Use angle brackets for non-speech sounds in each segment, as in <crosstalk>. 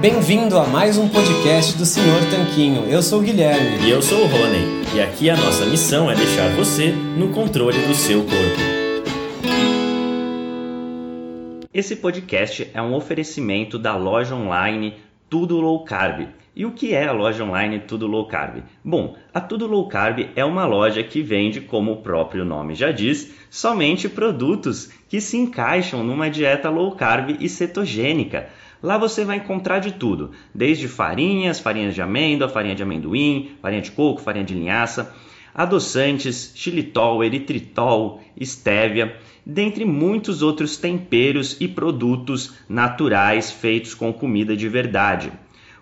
Bem-vindo a mais um podcast do Senhor Tanquinho. Eu sou o Guilherme. E eu sou o Rony. E aqui a nossa missão é deixar você no controle do seu corpo. Esse podcast é um oferecimento da loja online Tudo Low Carb. E o que é a loja online Tudo Low Carb? Bom, a Tudo Low Carb é uma loja que vende, como o próprio nome já diz, somente produtos que se encaixam numa dieta low carb e cetogênica. Lá você vai encontrar de tudo, desde farinhas, farinhas de amêndoa, farinha de amendoim, farinha de coco, farinha de linhaça, adoçantes, xilitol, eritritol, estévia, dentre muitos outros temperos e produtos naturais feitos com comida de verdade.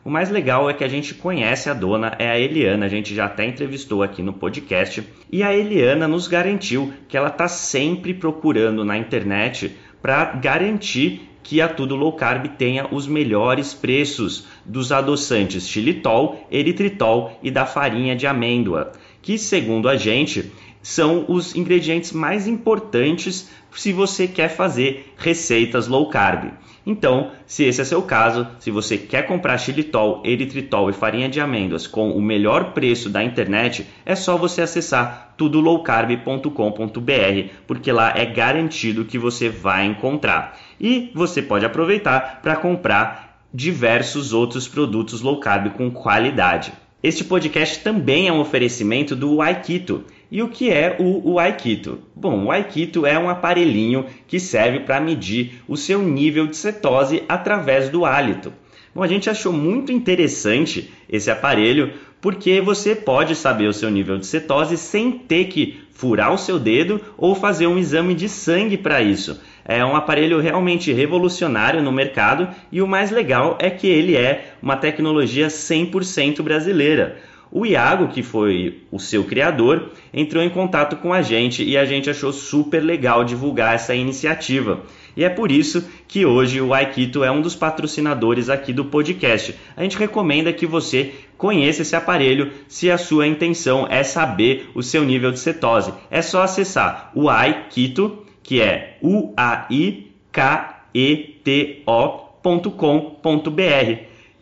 O mais legal é que a gente conhece a dona, é a Eliana, a gente já até entrevistou aqui no podcast, e a Eliana nos garantiu que ela está sempre procurando na internet para garantir que a Tudo Low Carb tenha os melhores preços dos adoçantes xilitol, eritritol e da farinha de amêndoa, que segundo a gente são os ingredientes mais importantes se você quer fazer receitas low carb. Então, se esse é seu caso, se você quer comprar xilitol, eritritol e farinha de amêndoas com o melhor preço da internet, é só você acessar tudolowcarb.com.br, porque lá é garantido que você vai encontrar. E você pode aproveitar para comprar diversos outros produtos low carb com qualidade. Este podcast também é um oferecimento do Aikito. E o que é o, o Aikito? Bom, o Aikito é um aparelhinho que serve para medir o seu nível de cetose através do hálito. Bom, a gente achou muito interessante esse aparelho porque você pode saber o seu nível de cetose sem ter que furar o seu dedo ou fazer um exame de sangue para isso. É um aparelho realmente revolucionário no mercado e o mais legal é que ele é uma tecnologia 100% brasileira. O Iago, que foi o seu criador, entrou em contato com a gente e a gente achou super legal divulgar essa iniciativa. E é por isso que hoje o Aikito é um dos patrocinadores aqui do podcast. A gente recomenda que você conheça esse aparelho se a sua intenção é saber o seu nível de cetose. É só acessar o Aikito, que é u a i k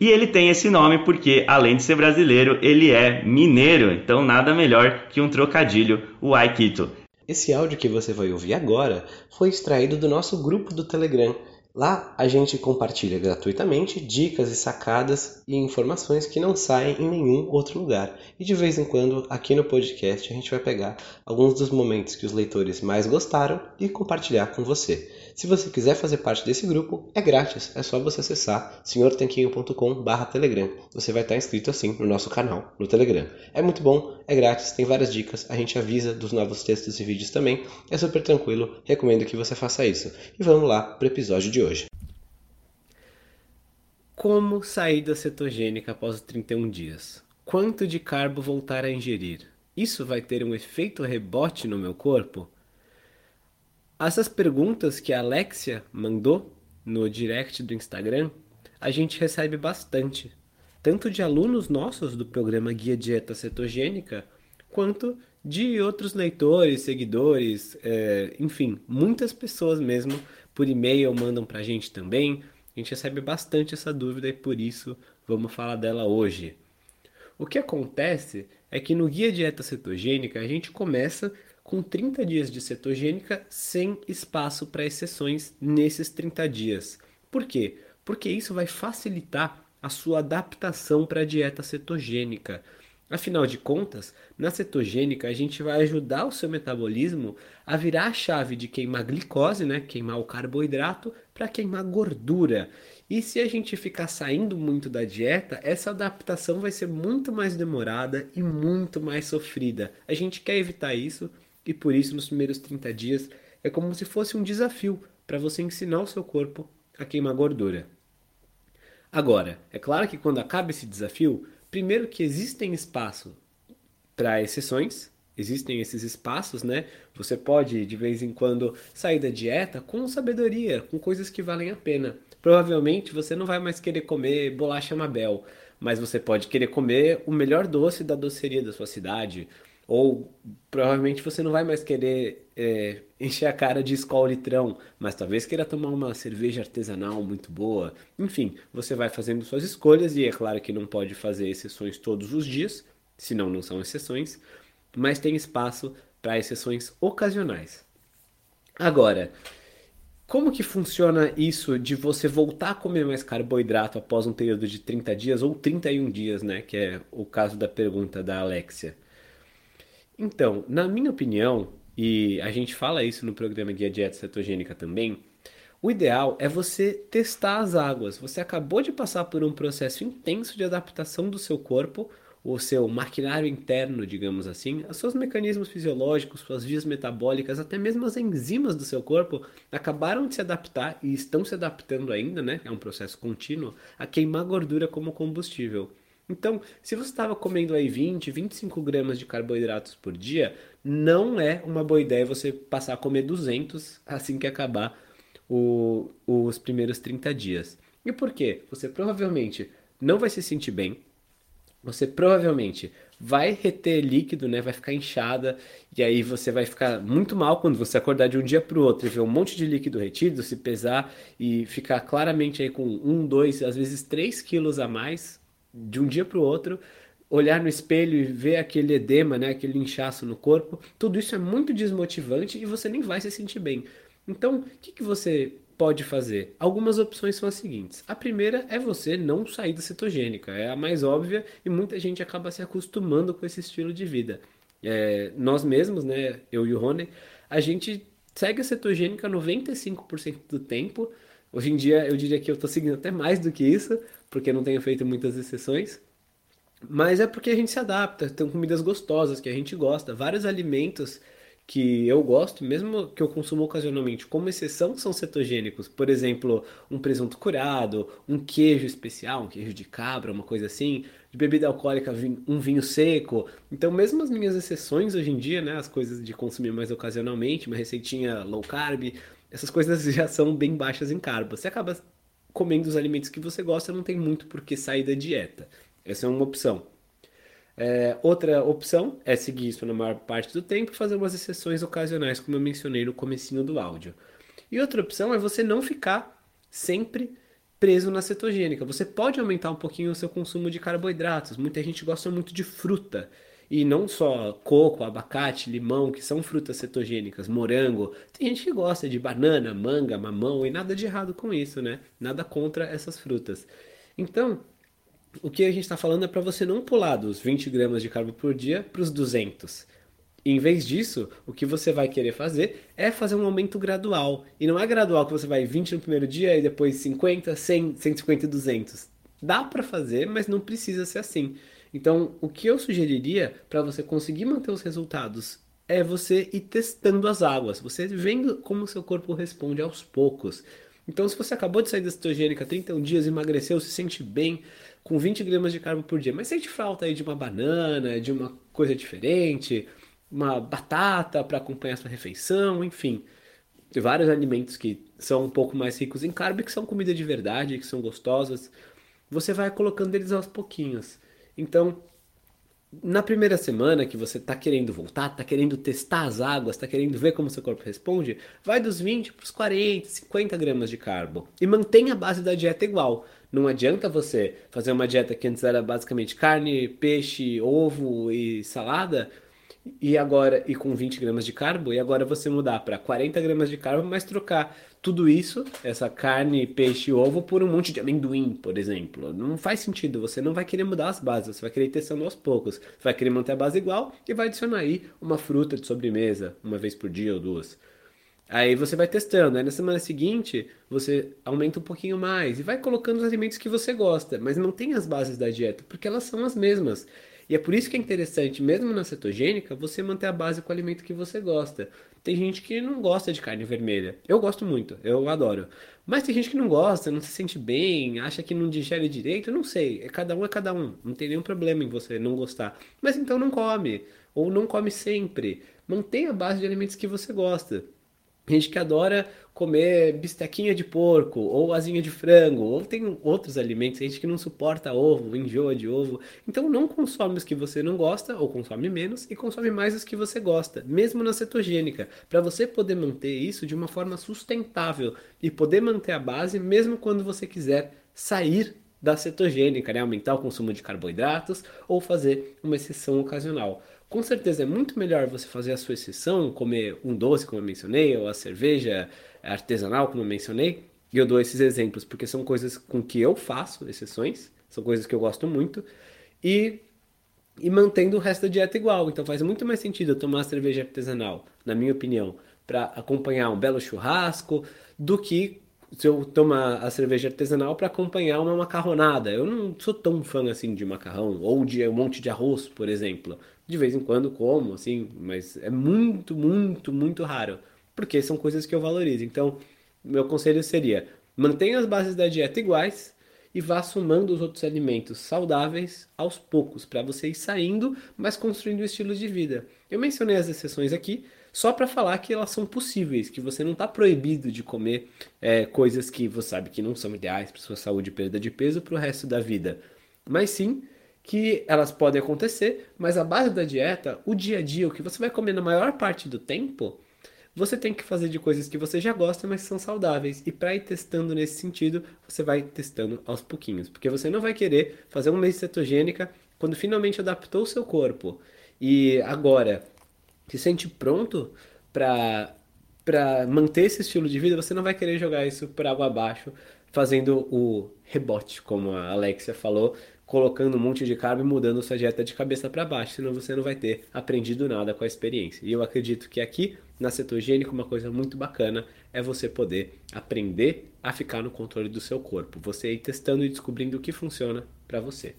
e ele tem esse nome porque, além de ser brasileiro, ele é mineiro, então nada melhor que um trocadilho, o Aikito. Esse áudio que você vai ouvir agora foi extraído do nosso grupo do Telegram. Lá a gente compartilha gratuitamente dicas e sacadas e informações que não saem em nenhum outro lugar. E de vez em quando, aqui no podcast, a gente vai pegar alguns dos momentos que os leitores mais gostaram e compartilhar com você. Se você quiser fazer parte desse grupo, é grátis, é só você acessar senhortanquinho.com/telegram. Você vai estar inscrito assim no nosso canal no Telegram. É muito bom, é grátis, tem várias dicas, a gente avisa dos novos textos e vídeos também. É super tranquilo, recomendo que você faça isso. E vamos lá para o episódio de hoje. Como sair da cetogênica após os 31 dias? Quanto de carbo voltar a ingerir? Isso vai ter um efeito rebote no meu corpo? Essas perguntas que a Alexia mandou no direct do Instagram, a gente recebe bastante, tanto de alunos nossos do programa Guia Dieta Cetogênica, quanto de outros leitores, seguidores, é, enfim, muitas pessoas mesmo por e-mail mandam para a gente também. A gente recebe bastante essa dúvida e por isso vamos falar dela hoje. O que acontece é que no Guia Dieta Cetogênica a gente começa com 30 dias de cetogênica sem espaço para exceções nesses 30 dias. Por quê? Porque isso vai facilitar a sua adaptação para a dieta cetogênica. Afinal de contas, na cetogênica a gente vai ajudar o seu metabolismo a virar a chave de queimar glicose, né, queimar o carboidrato, para queimar gordura. E se a gente ficar saindo muito da dieta, essa adaptação vai ser muito mais demorada e muito mais sofrida. A gente quer evitar isso, e por isso, nos primeiros 30 dias, é como se fosse um desafio para você ensinar o seu corpo a queimar gordura. Agora, é claro que quando acaba esse desafio, primeiro que existem espaço para exceções, existem esses espaços, né? Você pode de vez em quando sair da dieta com sabedoria, com coisas que valem a pena. Provavelmente você não vai mais querer comer bolacha Mabel, mas você pode querer comer o melhor doce da doceria da sua cidade, ou provavelmente você não vai mais querer é, encher a cara de escola litrão, mas talvez queira tomar uma cerveja artesanal muito boa. Enfim, você vai fazendo suas escolhas e é claro que não pode fazer exceções todos os dias, senão não são exceções, mas tem espaço para exceções ocasionais. Agora, como que funciona isso de você voltar a comer mais carboidrato após um período de 30 dias ou 31 dias, né, que é o caso da pergunta da Alexia? Então, na minha opinião, e a gente fala isso no programa Guia Dieta Cetogênica também, o ideal é você testar as águas. Você acabou de passar por um processo intenso de adaptação do seu corpo, o seu maquinário interno, digamos assim, os seus mecanismos fisiológicos, suas vias metabólicas, até mesmo as enzimas do seu corpo acabaram de se adaptar e estão se adaptando ainda, né? É um processo contínuo a queimar gordura como combustível. Então, se você estava comendo aí 20, 25 gramas de carboidratos por dia, não é uma boa ideia você passar a comer 200 assim que acabar o, os primeiros 30 dias. E por quê? Você provavelmente não vai se sentir bem, você provavelmente vai reter líquido, né? Vai ficar inchada e aí você vai ficar muito mal quando você acordar de um dia para o outro e ver um monte de líquido retido, se pesar e ficar claramente aí com um, dois, às vezes três quilos a mais de um dia para o outro, olhar no espelho e ver aquele edema, né, aquele inchaço no corpo, tudo isso é muito desmotivante e você nem vai se sentir bem. Então, o que, que você pode fazer? Algumas opções são as seguintes. A primeira é você não sair da cetogênica, é a mais óbvia e muita gente acaba se acostumando com esse estilo de vida. É, nós mesmos, né, eu e o Rony, a gente segue a cetogênica 95% do tempo. Hoje em dia eu diria que eu estou seguindo até mais do que isso, porque não tenho feito muitas exceções. Mas é porque a gente se adapta, tem comidas gostosas que a gente gosta, vários alimentos que eu gosto, mesmo que eu consumo ocasionalmente, como exceção, são cetogênicos. Por exemplo, um presunto curado, um queijo especial, um queijo de cabra, uma coisa assim. De bebida alcoólica, um vinho seco. Então, mesmo as minhas exceções hoje em dia, né, as coisas de consumir mais ocasionalmente, uma receitinha low carb, essas coisas <laughs> já são bem baixas em carbo. Você acaba comendo os alimentos que você gosta, não tem muito por que sair da dieta. Essa é uma opção. É, outra opção é seguir isso na maior parte do tempo e fazer umas exceções ocasionais, como eu mencionei no comecinho do áudio. E outra opção é você não ficar sempre preso na cetogênica. Você pode aumentar um pouquinho o seu consumo de carboidratos. Muita gente gosta muito de fruta. E não só coco, abacate, limão, que são frutas cetogênicas, morango. Tem gente que gosta de banana, manga, mamão e nada de errado com isso, né? Nada contra essas frutas. Então, o que a gente está falando é para você não pular dos 20 gramas de carbo por dia para os 200. Em vez disso, o que você vai querer fazer é fazer um aumento gradual. E não é gradual que você vai 20 no primeiro dia e depois 50, 100, 150 e 200. Dá para fazer, mas não precisa ser assim. Então, o que eu sugeriria para você conseguir manter os resultados é você ir testando as águas, você vendo como seu corpo responde aos poucos. Então, se você acabou de sair da cetogênica 31 dias, emagreceu, se sente bem com 20 gramas de carbo por dia, mas sente falta aí de uma banana, de uma coisa diferente, uma batata para acompanhar sua refeição, enfim. Vários alimentos que são um pouco mais ricos em carbo, que são comida de verdade, que são gostosas. Você vai colocando eles aos pouquinhos. Então, na primeira semana que você está querendo voltar, está querendo testar as águas, está querendo ver como seu corpo responde, vai dos 20 para os 40, 50 gramas de carbo. E mantenha a base da dieta igual. Não adianta você fazer uma dieta que antes era basicamente carne, peixe, ovo e salada, e agora e com 20 gramas de carbo, e agora você mudar para 40 gramas de carbo, mas trocar tudo isso, essa carne, peixe e ovo, por um monte de amendoim, por exemplo. Não faz sentido, você não vai querer mudar as bases, você vai querer ir testando aos poucos. Você vai querer manter a base igual e vai adicionar aí uma fruta de sobremesa, uma vez por dia ou duas. Aí você vai testando, aí na semana seguinte você aumenta um pouquinho mais e vai colocando os alimentos que você gosta, mas mantém as bases da dieta, porque elas são as mesmas. E é por isso que é interessante, mesmo na cetogênica, você manter a base com o alimento que você gosta. Tem gente que não gosta de carne vermelha. Eu gosto muito, eu adoro. Mas tem gente que não gosta, não se sente bem, acha que não digere direito, não sei. É cada um é cada um. Não tem nenhum problema em você não gostar. Mas então não come. ou não come sempre. Mantenha a base de alimentos que você gosta. Gente que adora comer bistequinha de porco, ou asinha de frango, ou tem outros alimentos, gente que não suporta ovo, enjoa de ovo. Então não consome os que você não gosta, ou consome menos, e consome mais os que você gosta, mesmo na cetogênica, para você poder manter isso de uma forma sustentável e poder manter a base mesmo quando você quiser sair da cetogênica, né? aumentar o consumo de carboidratos ou fazer uma exceção ocasional. Com certeza é muito melhor você fazer a sua exceção, comer um doce, como eu mencionei, ou a cerveja artesanal, como eu mencionei. E eu dou esses exemplos porque são coisas com que eu faço exceções, são coisas que eu gosto muito. E, e mantendo o resto da dieta igual. Então faz muito mais sentido eu tomar cerveja artesanal, na minha opinião, para acompanhar um belo churrasco, do que se eu tomar a cerveja artesanal para acompanhar uma macarronada. Eu não sou tão fã assim de macarrão ou de um monte de arroz, por exemplo. De vez em quando como, assim, mas é muito, muito, muito raro, porque são coisas que eu valorizo. Então, meu conselho seria: mantenha as bases da dieta iguais e vá somando os outros alimentos saudáveis aos poucos, para você ir saindo, mas construindo um estilo de vida. Eu mencionei as exceções aqui só para falar que elas são possíveis, que você não está proibido de comer é, coisas que você sabe que não são ideais para sua saúde e perda de peso para o resto da vida, mas sim que elas podem acontecer, mas a base da dieta, o dia a dia, o que você vai comer na maior parte do tempo, você tem que fazer de coisas que você já gosta, mas são saudáveis. E para ir testando nesse sentido, você vai testando aos pouquinhos, porque você não vai querer fazer um mês cetogênica quando finalmente adaptou o seu corpo e agora se sente pronto para para manter esse estilo de vida, você não vai querer jogar isso por água abaixo, fazendo o rebote, como a Alexia falou, colocando um monte de carbo e mudando sua dieta de cabeça para baixo, senão você não vai ter aprendido nada com a experiência. E eu acredito que aqui na cetogênica uma coisa muito bacana é você poder aprender a ficar no controle do seu corpo, você ir testando e descobrindo o que funciona para você.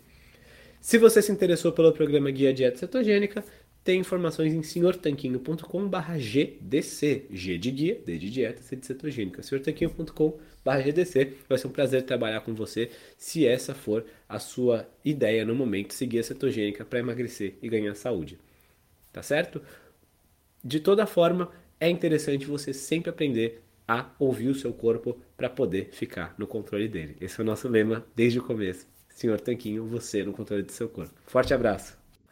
Se você se interessou pelo programa Guia Dieta Cetogênica, tem informações em senhortanquinho.com/gdc, G de guia, D de dieta, C de cetogênica. senhortanquinho.com/gdc. Vai ser um prazer trabalhar com você, se essa for a sua ideia no momento, seguir a cetogênica para emagrecer e ganhar saúde. Tá certo? De toda forma, é interessante você sempre aprender a ouvir o seu corpo para poder ficar no controle dele. Esse é o nosso lema desde o começo. Senhor Tanquinho, você no controle do seu corpo. Forte abraço.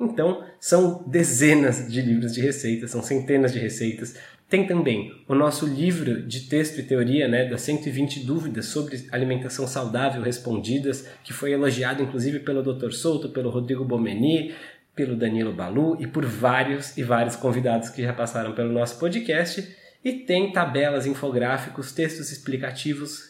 Então, são dezenas de livros de receitas, são centenas de receitas. Tem também o nosso livro de texto e teoria, né, das 120 dúvidas sobre alimentação saudável respondidas, que foi elogiado inclusive pelo Dr. Souto, pelo Rodrigo Bomeni, pelo Danilo Balu e por vários e vários convidados que já passaram pelo nosso podcast. E tem tabelas, infográficos, textos explicativos,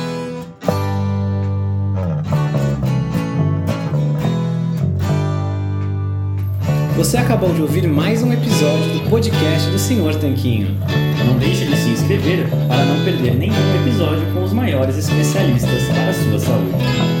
Você acabou de ouvir mais um episódio do podcast do Senhor Tanquinho. Não deixe de se inscrever para não perder nenhum episódio com os maiores especialistas para a sua saúde.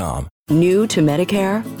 New to Medicare?